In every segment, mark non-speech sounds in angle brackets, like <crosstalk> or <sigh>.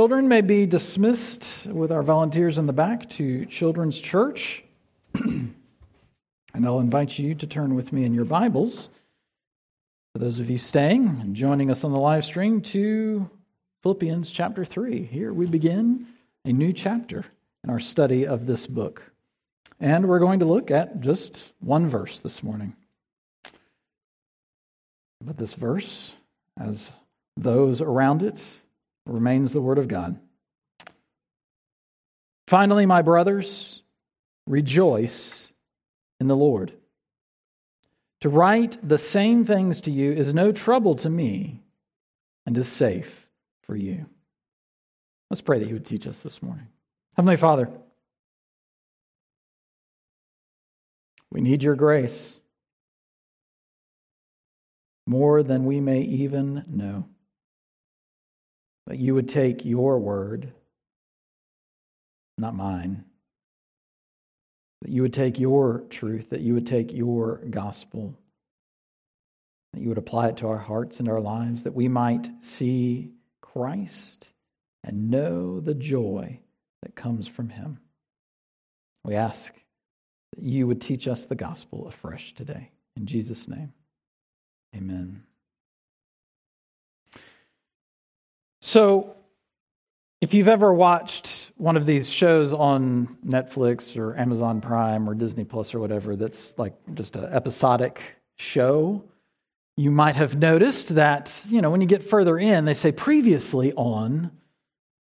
Children may be dismissed with our volunteers in the back to Children's Church. <clears throat> and I'll invite you to turn with me in your Bibles, for those of you staying and joining us on the live stream, to Philippians chapter 3. Here we begin a new chapter in our study of this book. And we're going to look at just one verse this morning. But this verse, as those around it, remains the Word of God. Finally, my brothers, rejoice in the Lord. To write the same things to you is no trouble to me and is safe for you. Let's pray that He would teach us this morning. Heavenly Father, we need your grace more than we may even know that you would take your word, not mine, that you would take your truth, that you would take your gospel, that you would apply it to our hearts and our lives, that we might see Christ and know the joy that comes from him. We ask that you would teach us the gospel afresh today. In Jesus' name, amen. So, if you've ever watched one of these shows on Netflix or Amazon Prime or Disney Plus or whatever that's like just an episodic show, you might have noticed that, you know, when you get further in, they say previously on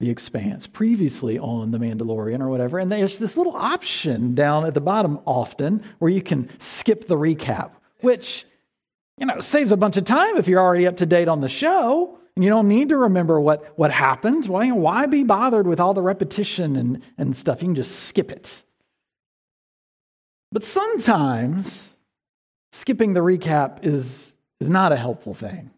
The Expanse, previously on The Mandalorian or whatever. And there's this little option down at the bottom often where you can skip the recap, which, you know, saves a bunch of time if you're already up to date on the show and you don't need to remember what, what happened. Why, why be bothered with all the repetition and, and stuff? You can just skip it. But sometimes skipping the recap is, is not a helpful thing.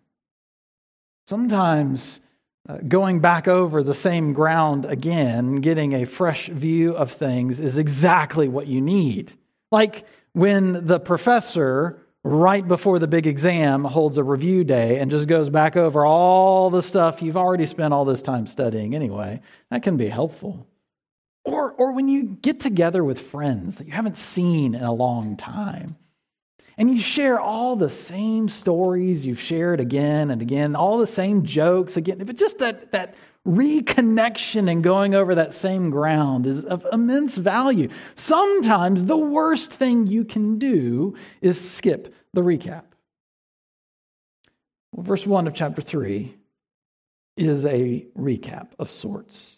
Sometimes uh, going back over the same ground again, getting a fresh view of things, is exactly what you need. Like when the professor right before the big exam holds a review day and just goes back over all the stuff you've already spent all this time studying anyway. That can be helpful. Or, or when you get together with friends that you haven't seen in a long time and you share all the same stories you've shared again and again, all the same jokes again, but just that, that reconnection and going over that same ground is of immense value. Sometimes the worst thing you can do is skip the recap. Well, verse 1 of chapter 3 is a recap of sorts.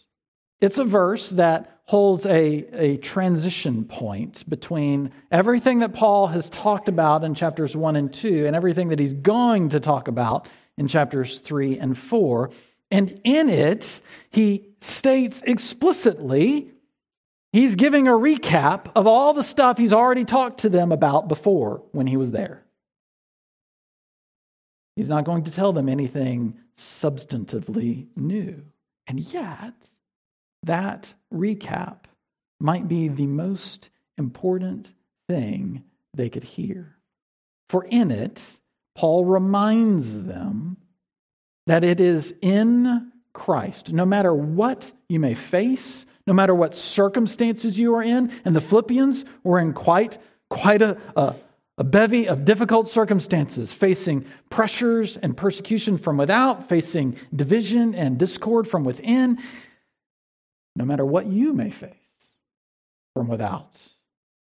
It's a verse that holds a, a transition point between everything that Paul has talked about in chapters 1 and 2 and everything that he's going to talk about in chapters 3 and 4. And in it, he states explicitly he's giving a recap of all the stuff he's already talked to them about before when he was there. He's not going to tell them anything substantively new. And yet, that recap might be the most important thing they could hear. For in it, Paul reminds them that it is in Christ, no matter what you may face, no matter what circumstances you are in, and the Philippians were in quite, quite a, a, a bevy of difficult circumstances, facing pressures and persecution from without, facing division and discord from within, no matter what you may face from without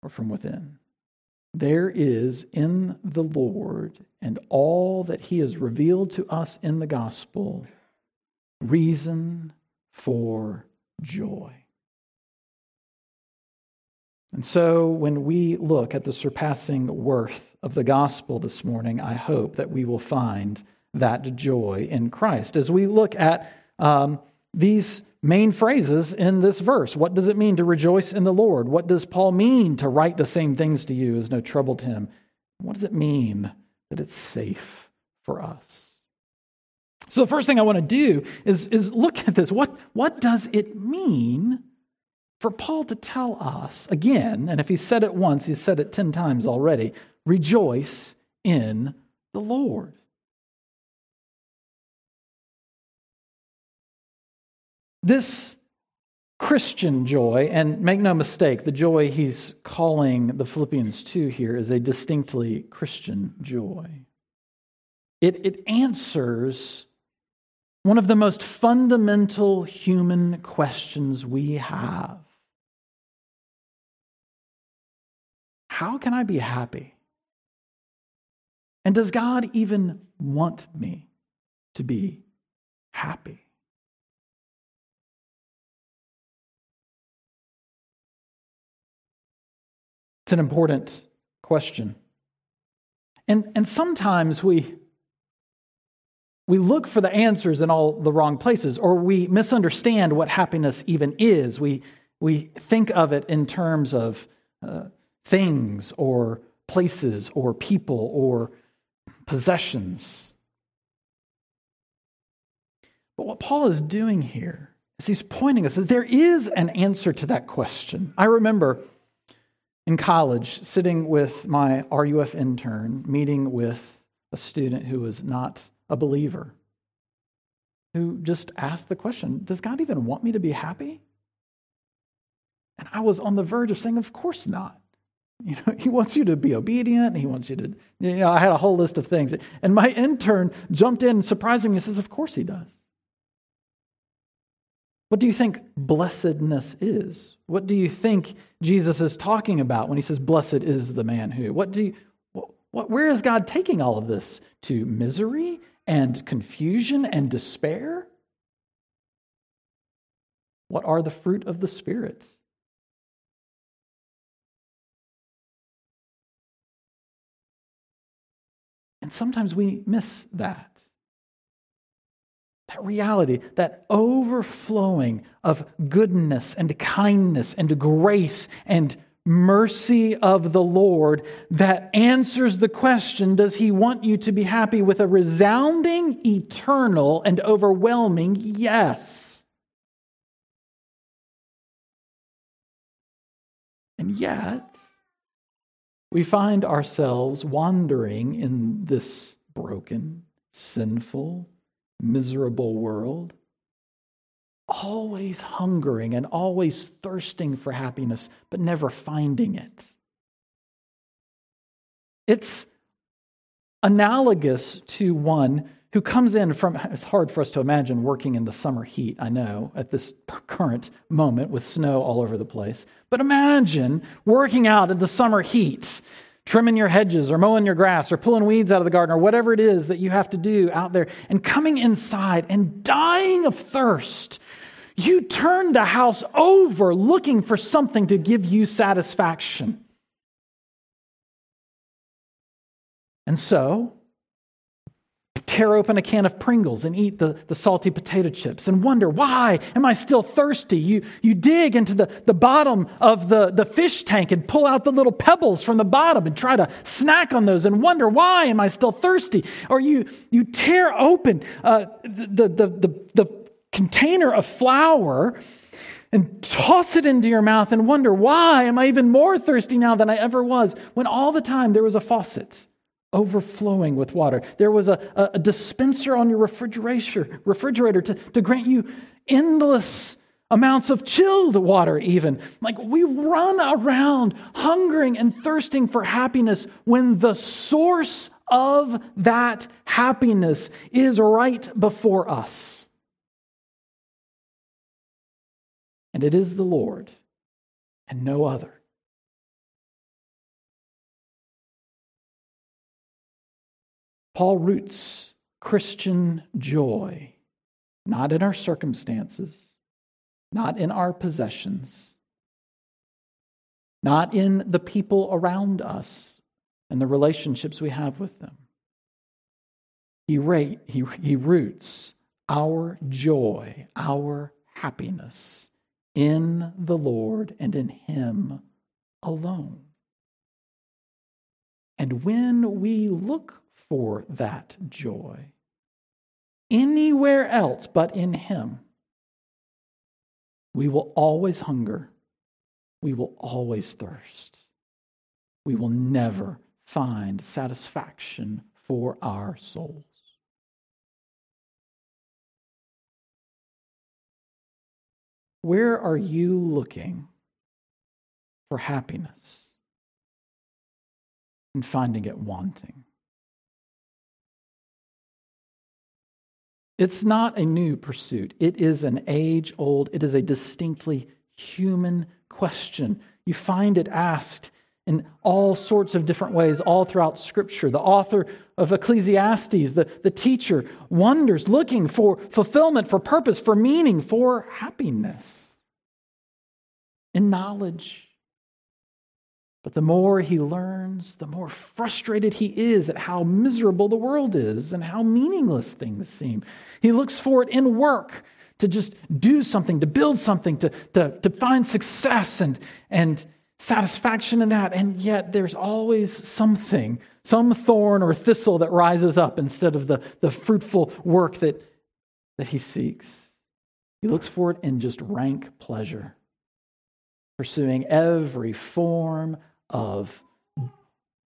or from within. There is in the Lord and all that He has revealed to us in the gospel reason for joy. And so, when we look at the surpassing worth of the gospel this morning, I hope that we will find that joy in Christ. As we look at um, these main phrases in this verse. What does it mean to rejoice in the Lord? What does Paul mean to write the same things to you as no trouble to him? What does it mean that it's safe for us? So the first thing I want to do is, is look at this. What, what does it mean for Paul to tell us again, and if he said it once, he's said it 10 times already, rejoice in the Lord? This Christian joy, and make no mistake, the joy he's calling the Philippians to here is a distinctly Christian joy. It, it answers one of the most fundamental human questions we have How can I be happy? And does God even want me to be happy? It's an important question. And, and sometimes we, we look for the answers in all the wrong places, or we misunderstand what happiness even is. We, we think of it in terms of uh, things, or places, or people, or possessions. But what Paul is doing here is he's pointing us that there is an answer to that question. I remember in college, sitting with my RUF intern, meeting with a student who was not a believer, who just asked the question Does God even want me to be happy? And I was on the verge of saying, Of course not. <laughs> You know, he wants you to be obedient. He wants you to, you know, I had a whole list of things. And my intern jumped in, surprising me, and says, Of course he does. What do you think blessedness is? What do you think Jesus is talking about when he says, Blessed is the man who? What do you, what, where is God taking all of this? To misery and confusion and despair? What are the fruit of the Spirit? And sometimes we miss that. That reality, that overflowing of goodness and kindness and grace and mercy of the Lord that answers the question Does He want you to be happy? with a resounding, eternal, and overwhelming yes. And yet, we find ourselves wandering in this broken, sinful, miserable world, always hungering and always thirsting for happiness, but never finding it. It's analogous to one who comes in from, it's hard for us to imagine working in the summer heat, I know, at this current moment with snow all over the place. But imagine working out in the summer heat trimming your hedges or mowing your grass or pulling weeds out of the garden or whatever it is that you have to do out there and coming inside and dying of thirst. You turn the house over looking for something to give you satisfaction. And so, tear open a can of Pringles and eat the, the salty potato chips and wonder, why am I still thirsty? You, you dig into the, the bottom of the, the fish tank and pull out the little pebbles from the bottom and try to snack on those and wonder, why am I still thirsty? Or you, you tear open uh, the, the, the, the container of flour and toss it into your mouth and wonder, why am I even more thirsty now than I ever was? When all the time there was a faucet overflowing with water. There was a, a dispenser on your refrigerator, refrigerator to, to grant you endless amounts of chilled water, even. Like we run around hungering and thirsting for happiness when the source of that happiness is right before us. And it is the Lord and no other. Paul roots Christian joy not in our circumstances, not in our possessions, not in the people around us and the relationships we have with them. He, rate, he, he roots our joy, our happiness in the Lord and in Him alone. And when we look for that joy. Anywhere else but in Him, we will always hunger. We will always thirst. We will never find satisfaction for our souls. where are you looking for happiness and finding it wanting? It's not a new pursuit. It is an age old, it is a distinctly human question. You find it asked in all sorts of different ways all throughout Scripture. The author of Ecclesiastes, the, the teacher, wonders, looking for fulfillment, for purpose, for meaning, for happiness in knowledge. But the more he learns, the more frustrated he is at how miserable the world is and how meaningless things seem. He looks for it in work to just do something, to build something, to, to, to find success and, and satisfaction in that. And yet there's always something, some thorn or thistle that rises up instead of the, the fruitful work that, that he seeks. He looks for it in just rank pleasure, pursuing every form of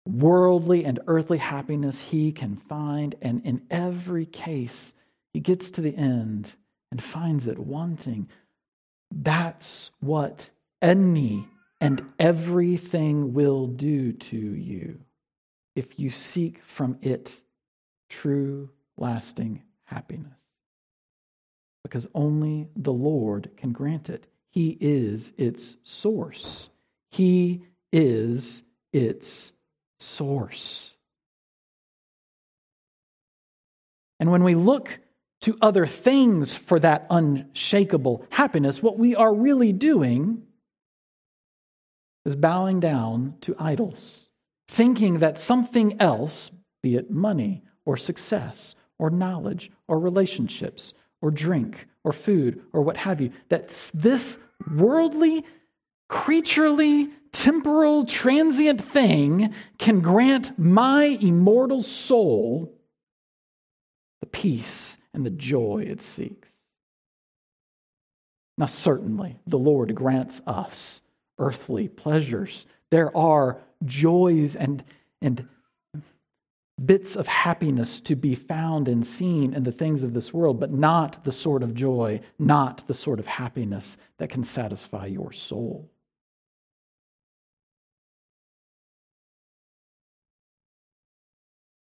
worldly and earthly happiness he can find. And in every case, he gets to the end and finds it wanting. That's what any and everything will do to you if you seek from it true, lasting happiness. Because only the Lord can grant it. He is its source. He is its source. And when we look to other things for that unshakable happiness, what we are really doing is bowing down to idols, thinking that something else, be it money or success or knowledge or relationships or drink or food or what have you, that this worldly, creaturely, temporal, transient thing can grant my immortal soul the peace and the joy it seeks. Now, certainly, the Lord grants us earthly pleasures. There are joys and, and bits of happiness to be found and seen in the things of this world, but not the sort of joy, not the sort of happiness that can satisfy your soul.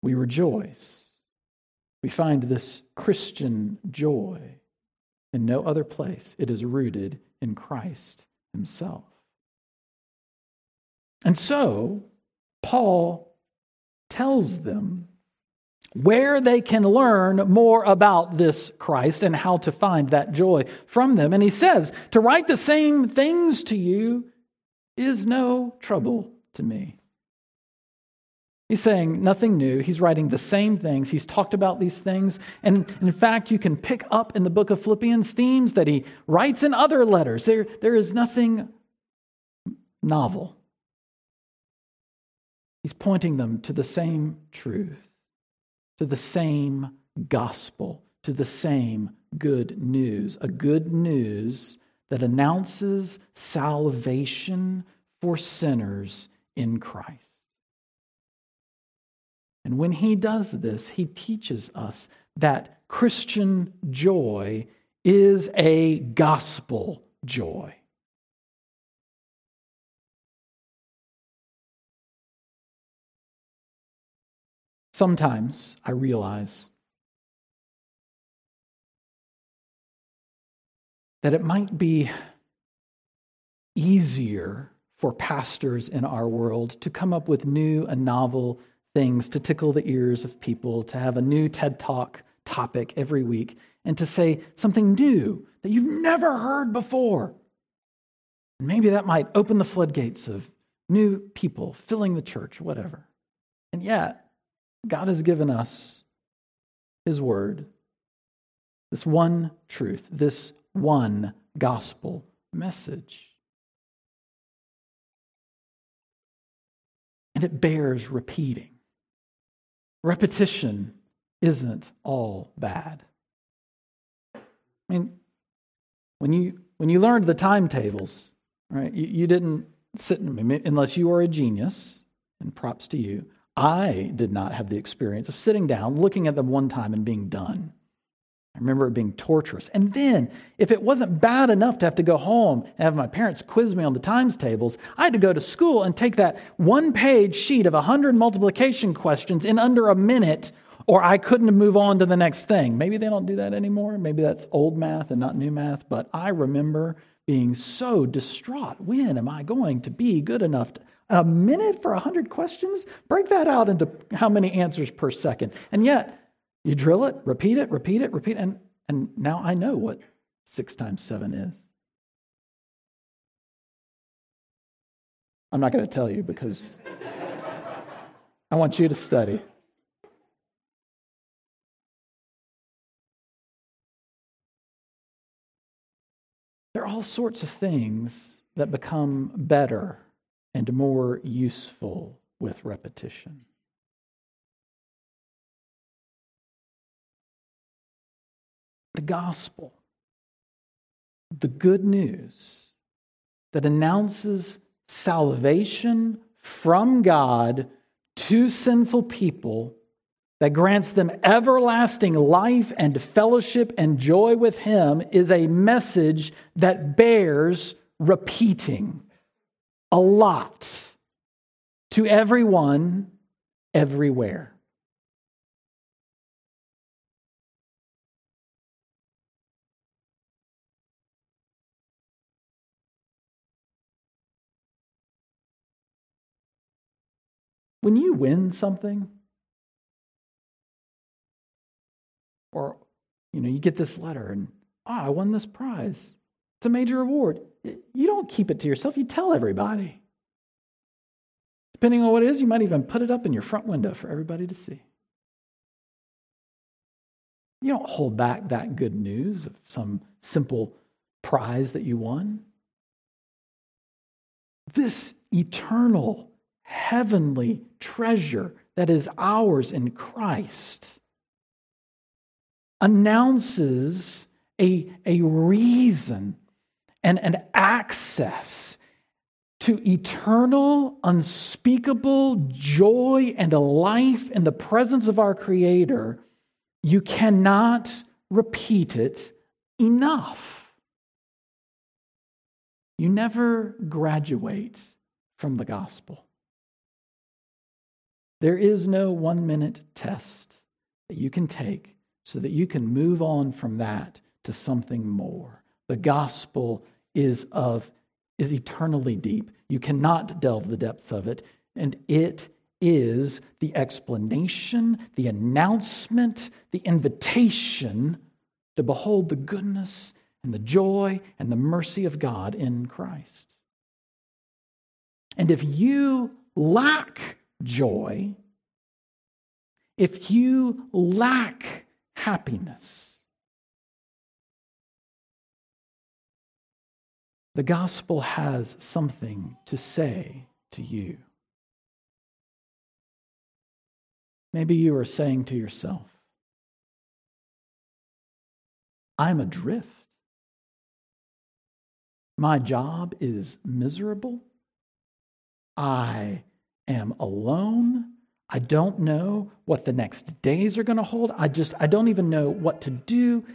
We rejoice. We find this Christian joy in no other place. It is rooted in Christ Himself. And so, Paul tells them where they can learn more about this Christ and how to find that joy from them. And he says, To write the same things to you is no trouble to me. He's saying nothing new. He's writing the same things. He's talked about these things. And in fact, you can pick up in the book of Philippians themes that he writes in other letters. There, there is nothing novel. He's pointing them to the same truth, to the same gospel, to the same good news. A good news that announces salvation for sinners in Christ. And when he does this, he teaches us that Christian joy is a gospel joy. Sometimes I realize that it might be easier for pastors in our world to come up with new and novel things to tickle the ears of people, to have a new TED Talk topic every week, and to say something new that you've never heard before. And maybe that might open the floodgates of new people filling the church, whatever. And yet, God has given us His Word, this one truth, this one gospel message. And it bears repeating repetition isn't all bad. I mean, when you when you learned the timetables, right? You, you didn't sit unless you are a genius, and props to you. I did not have the experience of sitting down, looking at them one time, and being done. I remember it being torturous. And then, if it wasn't bad enough to have to go home and have my parents quiz me on the times tables, I had to go to school and take that one page sheet of 100 multiplication questions in under a minute, or I couldn't move on to the next thing. Maybe they don't do that anymore. Maybe that's old math and not new math. But I remember being so distraught. When am I going to be good enough? To, a minute for 100 questions? Break that out into how many answers per second. And yet, you drill it, repeat it, repeat it, repeat it, and, and now I know what six times seven is. I'm not going to tell you because I want you to study. There are all sorts of things that become better and more useful with repetition. The gospel, the good news that announces salvation from God to sinful people, that grants them everlasting life and fellowship and joy with Him, is a message that bears repeating a lot to everyone, everywhere. When you win something, or you know, you get this letter and oh, I won this prize. It's a major award. You don't keep it to yourself, you tell everybody. Depending on what it is, you might even put it up in your front window for everybody to see. You don't hold back that good news of some simple prize that you won. This eternal heavenly treasure that is ours in Christ announces a, a reason and an access to eternal, unspeakable joy and a life in the presence of our Creator, you cannot repeat it enough. You never graduate from the gospel. There is no one minute test that you can take so that you can move on from that to something more. The gospel is of is eternally deep. You cannot delve the depths of it, and it is the explanation, the announcement, the invitation to behold the goodness and the joy and the mercy of God in Christ. And if you lack joy, if you lack happiness, the gospel has something to say to you. Maybe you are saying to yourself, I'm adrift. My job is miserable. I am alone. I don't know what the next days are going to hold. I just, I don't even know what to do.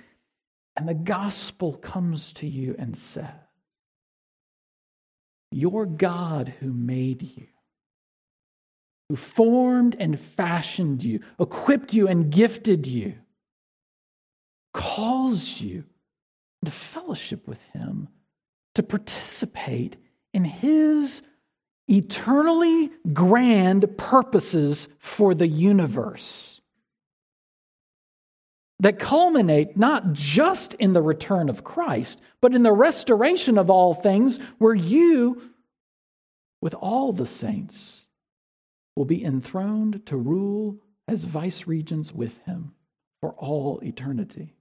And the gospel comes to you and says, Your God who made you, who formed and fashioned you, equipped you and gifted you, calls you into fellowship with him to participate in his eternally grand purposes for the universe that culminate not just in the return of Christ, but in the restoration of all things, where you, with all the saints, will be enthroned to rule as vice regents with him for all eternity.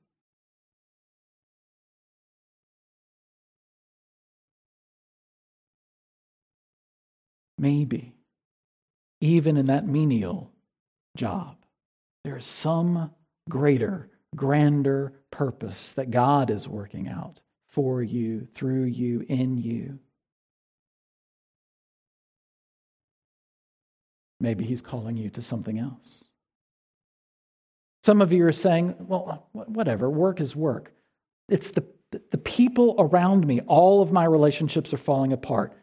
Maybe, even in that menial job, there is some greater, grander purpose that God is working out for you, through you, in you. Maybe He's calling you to something else. Some of you are saying, well, whatever, work is work. It's the, the people around me, all of my relationships are falling apart.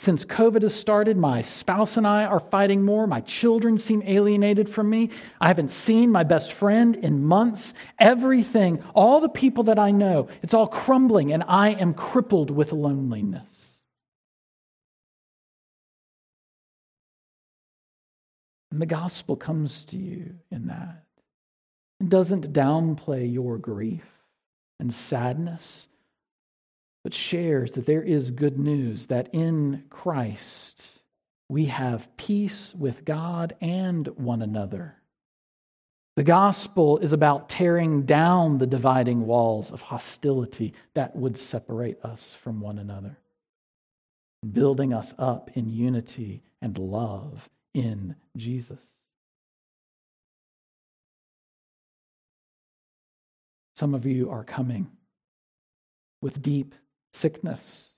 Since COVID has started, my spouse and I are fighting more. My children seem alienated from me. I haven't seen my best friend in months. Everything, all the people that I know, it's all crumbling, and I am crippled with loneliness. And the gospel comes to you in that. It doesn't downplay your grief and sadness but shares that there is good news that in Christ we have peace with God and one another. The gospel is about tearing down the dividing walls of hostility that would separate us from one another, building us up in unity and love in Jesus. Some of you are coming with deep sickness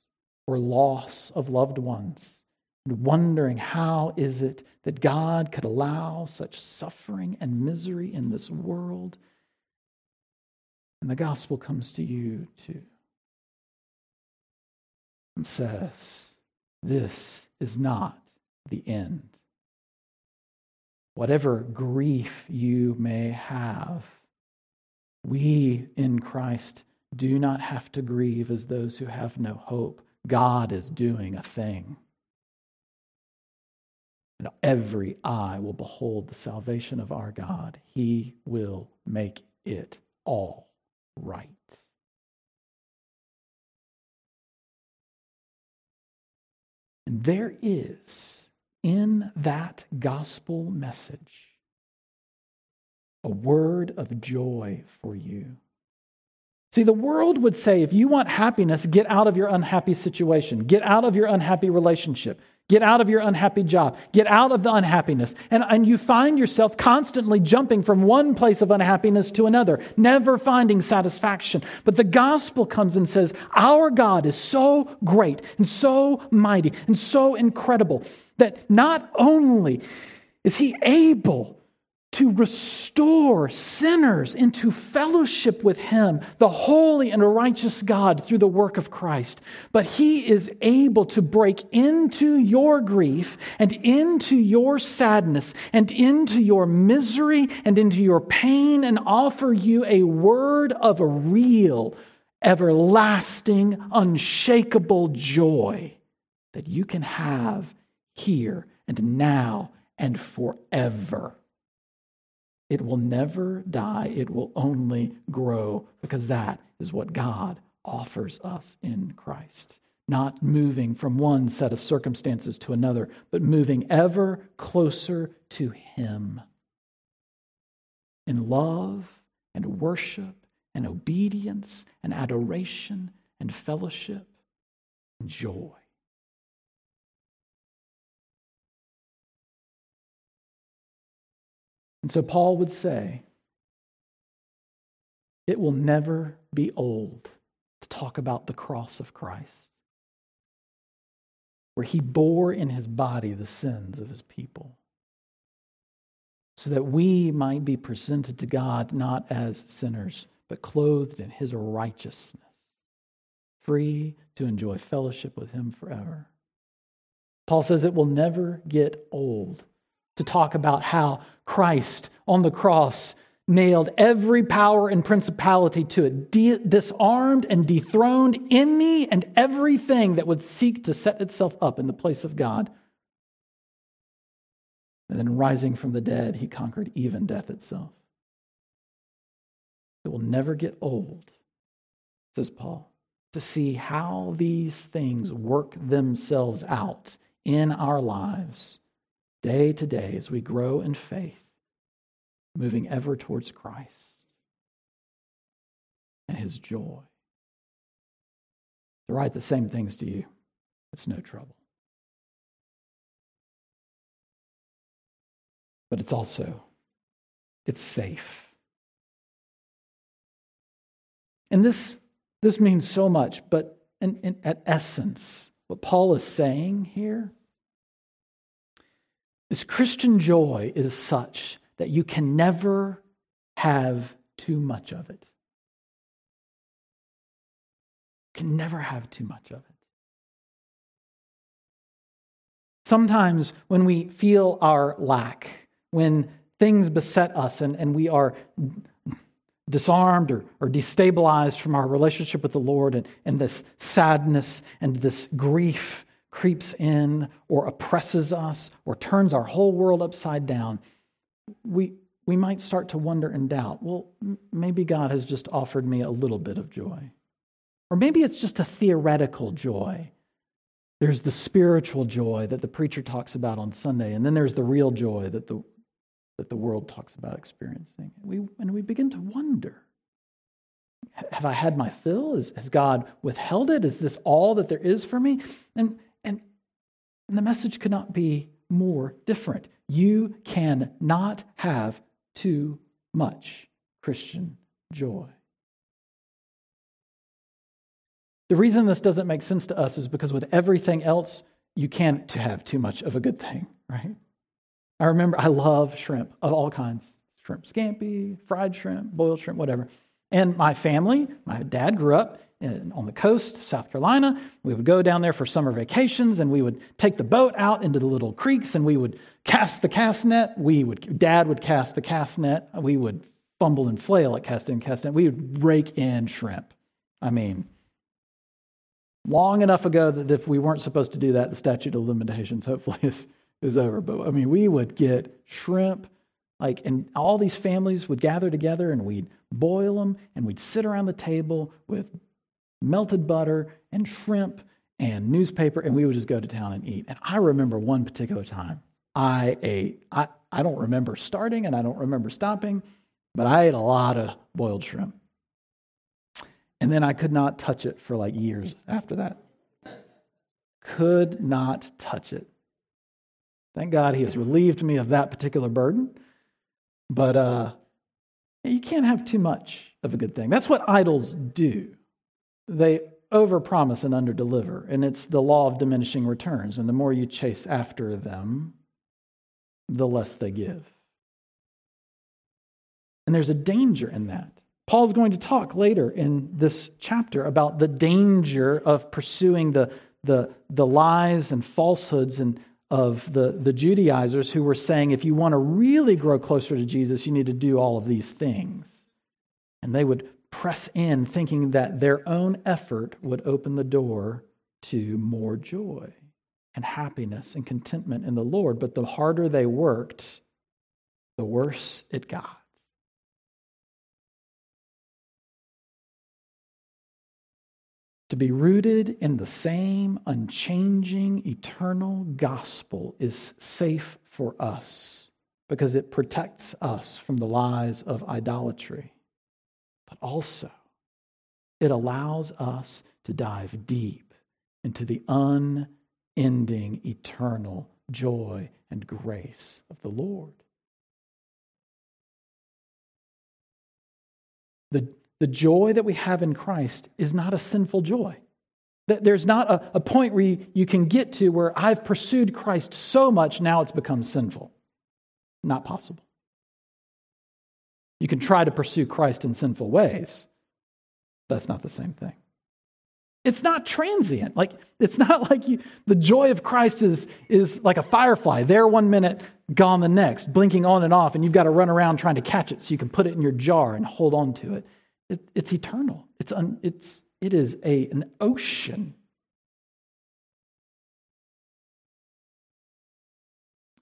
or loss of loved ones and wondering how is it that God could allow such suffering and misery in this world. And the gospel comes to you too and says, This is not the end. Whatever grief you may have, we in Christ do not have to grieve as those who have no hope. God is doing a thing. And every eye will behold the salvation of our God. He will make it all right. And there is in that gospel message a word of joy for you. See, the world would say if you want happiness, get out of your unhappy situation, get out of your unhappy relationship, get out of your unhappy job, get out of the unhappiness. And, and you find yourself constantly jumping from one place of unhappiness to another, never finding satisfaction. But the gospel comes and says, Our God is so great and so mighty and so incredible that not only is he able to restore sinners into fellowship with Him, the holy and righteous God, through the work of Christ. But He is able to break into your grief and into your sadness and into your misery and into your pain and offer you a word of a real, everlasting, unshakable joy that you can have here and now and forever. It will never die, it will only grow because that is what God offers us in Christ. Not moving from one set of circumstances to another, but moving ever closer to Him in love and worship and obedience and adoration and fellowship and joy. And so Paul would say, it will never be old to talk about the cross of Christ, where he bore in his body the sins of his people, so that we might be presented to God not as sinners, but clothed in his righteousness, free to enjoy fellowship with him forever. Paul says it will never get old to talk about how Christ on the cross nailed every power and principality to it, de- disarmed and dethroned any and everything that would seek to set itself up in the place of God. And then rising from the dead, he conquered even death itself. It will never get old, says Paul, to see how these things work themselves out in our lives day to day as we grow in faith, moving ever towards Christ and his joy. To write the same things to you, it's no trouble. But it's also it's safe. And this this means so much, but in, in, at essence, what Paul is saying here this Christian joy is such that you can never have too much of it. Can never have too much of it. Sometimes when we feel our lack, when things beset us and, and we are disarmed or, or destabilized from our relationship with the Lord, and, and this sadness and this grief creeps in or oppresses us or turns our whole world upside down, we, we might start to wonder and doubt well, maybe God has just offered me a little bit of joy. Or maybe it's just a theoretical joy. There's the spiritual joy that the preacher talks about on Sunday, and then there's the real joy that the, that the world talks about experiencing. We, and we begin to wonder have I had my fill? Is, has God withheld it? Is this all that there is for me? And, and, the message could not be more different. You cannot have too much Christian joy. The reason this doesn't make sense to us is because with everything else, you can't have too much of a good thing, <laughs> right? I remember I love shrimp of all kinds shrimp scampi, fried shrimp, boiled shrimp, whatever. And my family, my dad grew up in, on the coast, South Carolina. We would go down there for summer vacations and we would take the boat out into the little creeks and we would cast the cast net. We would, dad would cast the cast net. We would fumble and flail at cast net. We would rake in shrimp. I mean, long enough ago that if we weren't supposed to do that, the statute of limitations hopefully <laughs> is, is over. But I mean, we would get shrimp, like, and all these families would gather together and we'd boil them and we'd sit around the table with melted butter and shrimp and newspaper, and we would just go to town and eat. And I remember one particular time I ate, I, I don't remember starting and I don't remember stopping, but I ate a lot of boiled shrimp. And then I could not touch it for like years after that. Could not touch it. Thank God he has relieved me of that particular burden. But uh, you can't have too much of a good thing. That's what idols do. They overpromise and underdeliver, and it's the law of diminishing returns. And the more you chase after them, the less they give. And there's a danger in that. Paul's going to talk later in this chapter about the danger of pursuing the, the, the lies and falsehoods and of the, the Judaizers who were saying, if you want to really grow closer to Jesus, you need to do all of these things. And they would press in, thinking that their own effort would open the door to more joy and happiness and contentment in the Lord. But the harder they worked, the worse it got. To be rooted in the same unchanging, eternal gospel is safe for us because it protects us from the lies of idolatry. But also, it allows us to dive deep into the unending, eternal joy and grace of the Lord. The the joy that we have in Christ is not a sinful joy. There's not a, a point where you, you can get to where I've pursued Christ so much, now it's become sinful. Not possible. You can try to pursue Christ in sinful ways. That's not the same thing. It's not transient. Like it's not <laughs> like you the joy of Christ is is like a firefly, there one minute, gone the next, blinking on and off, and you've got to run around trying to catch it so you can put it in your jar and hold on to it. It, it's eternal. It's, un, it's, it is a, an ocean.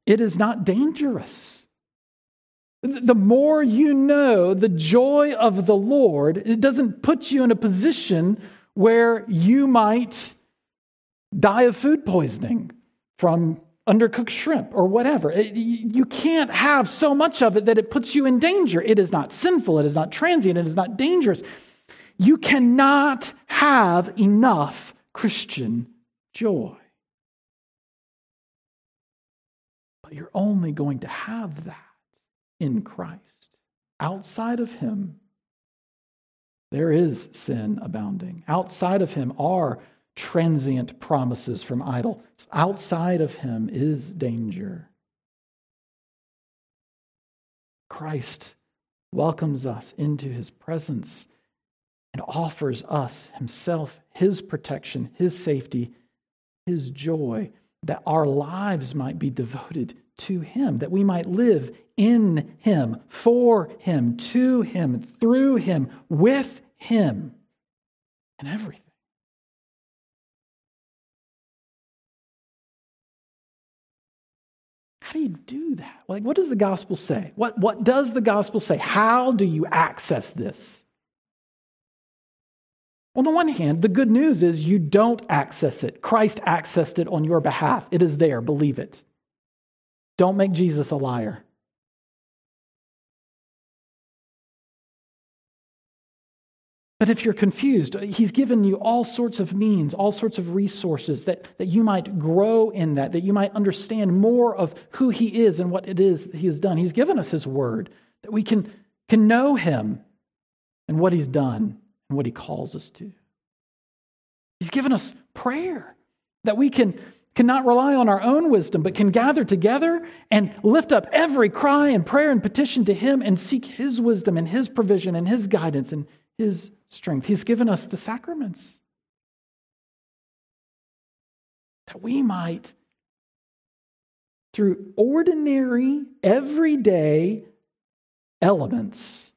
It is not dangerous. The more you know the joy of the Lord, it doesn't put you in a position where you might die of food poisoning from undercooked shrimp or whatever. It, you can't have so much of it that it puts you in danger. It is not sinful, it is not transient, it is not dangerous. You cannot have enough Christian joy. But you're only going to have that in Christ. Outside of Him, there is sin abounding. Outside of Him are transient promises from idols. Outside of him is danger. Christ welcomes us into his presence and offers us himself, his protection, his safety, his joy, that our lives might be devoted to him, that we might live in him, for him, to him, through him, with him, and everything. How do you do that? Like, what does the gospel say? What, what does the gospel say? How do you access this? On the one hand, the good news is you don't access it. Christ accessed it on your behalf. It is there, believe it. Don't make Jesus a liar. But if you're confused, he's given you all sorts of means, all sorts of resources that, that you might grow in that, that you might understand more of who he is and what it is that he has done. He's given us his word, that we can, can know him and what he's done and what he calls us to. He's given us prayer, that we can cannot rely on our own wisdom, but can gather together and lift up every cry and prayer and petition to him and seek his wisdom and his provision and his guidance and his strength. He's given us the sacraments that we might, through ordinary, everyday elements,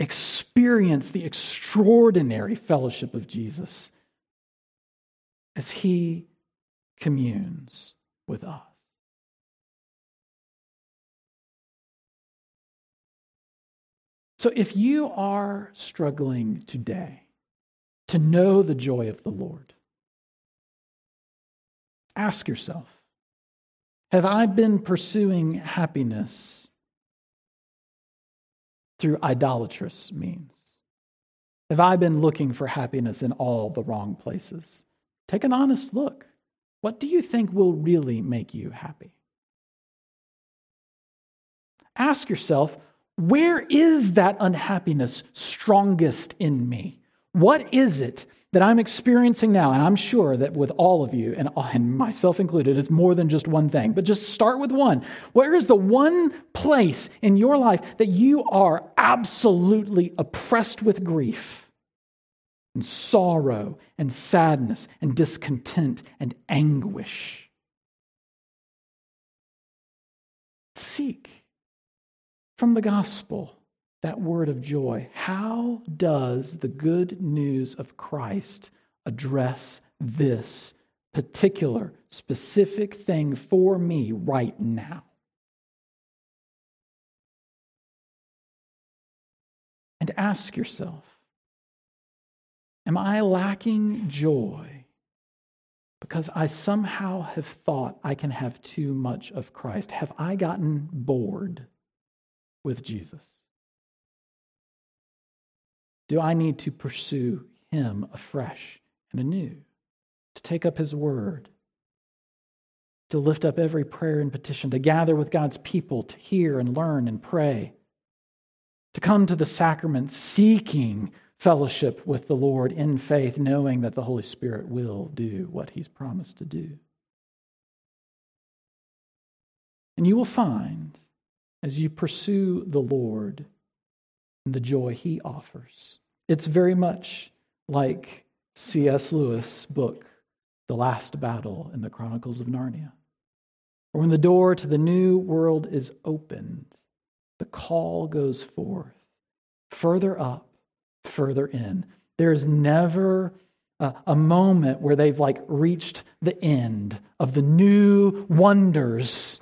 experience the extraordinary fellowship of Jesus as he communes with us. So if you are struggling today to know the joy of the Lord, ask yourself Have I been pursuing happiness through idolatrous means? Have I been looking for happiness in all the wrong places? Take an honest look. What do you think will really make you happy? Ask yourself where is that unhappiness strongest in me? What is it that I'm experiencing now? And I'm sure that with all of you, and, uh, and myself included, it's more than just one thing, but just start with one. Where is the one place in your life that you are absolutely oppressed with grief and sorrow and sadness and discontent and anguish? Seek from the gospel, that word of joy. How does the good news of Christ address this particular, specific thing for me right now? And ask yourself Am I lacking joy because I somehow have thought I can have too much of Christ? Have I gotten bored? With Jesus? Do I need to pursue him afresh and anew, to take up his word, to lift up every prayer and petition, to gather with God's people, to hear and learn and pray, to come to the sacrament seeking fellowship with the Lord in faith, knowing that the Holy Spirit will do what he's promised to do? And you will find as you pursue the Lord and the joy he offers. It's very much like C.S. Lewis' book, The Last Battle in the Chronicles of Narnia. When the door to the new world is opened, the call goes forth further up, further in. There is never a, a, moment where they've like reached the end of the new wonders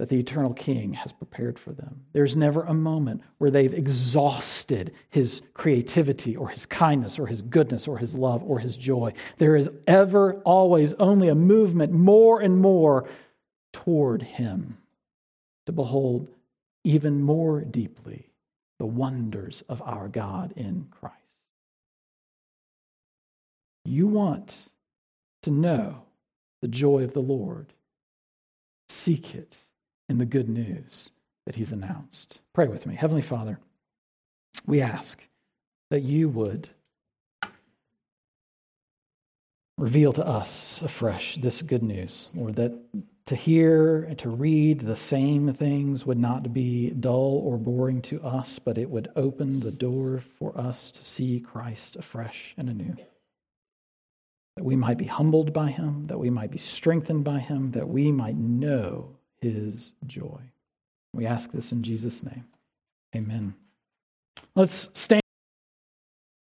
that the eternal king has prepared for them. There's never a moment where they've exhausted his creativity or his kindness or his goodness or his love or his joy. There is ever, always, only a movement more and more toward him to behold even more deeply the wonders of our God in Christ. You want to know the joy of the Lord, seek it in the good news that he's announced. Pray with me. Heavenly Father, we ask that you would reveal to us afresh this good news, Lord, that to hear and to read the same things would not be dull or boring to us, but it would open the door for us to see Christ afresh and anew. That we might be humbled by him, that we might be strengthened by him, that we might know his joy. We ask this in Jesus' name. Amen. Let's stand.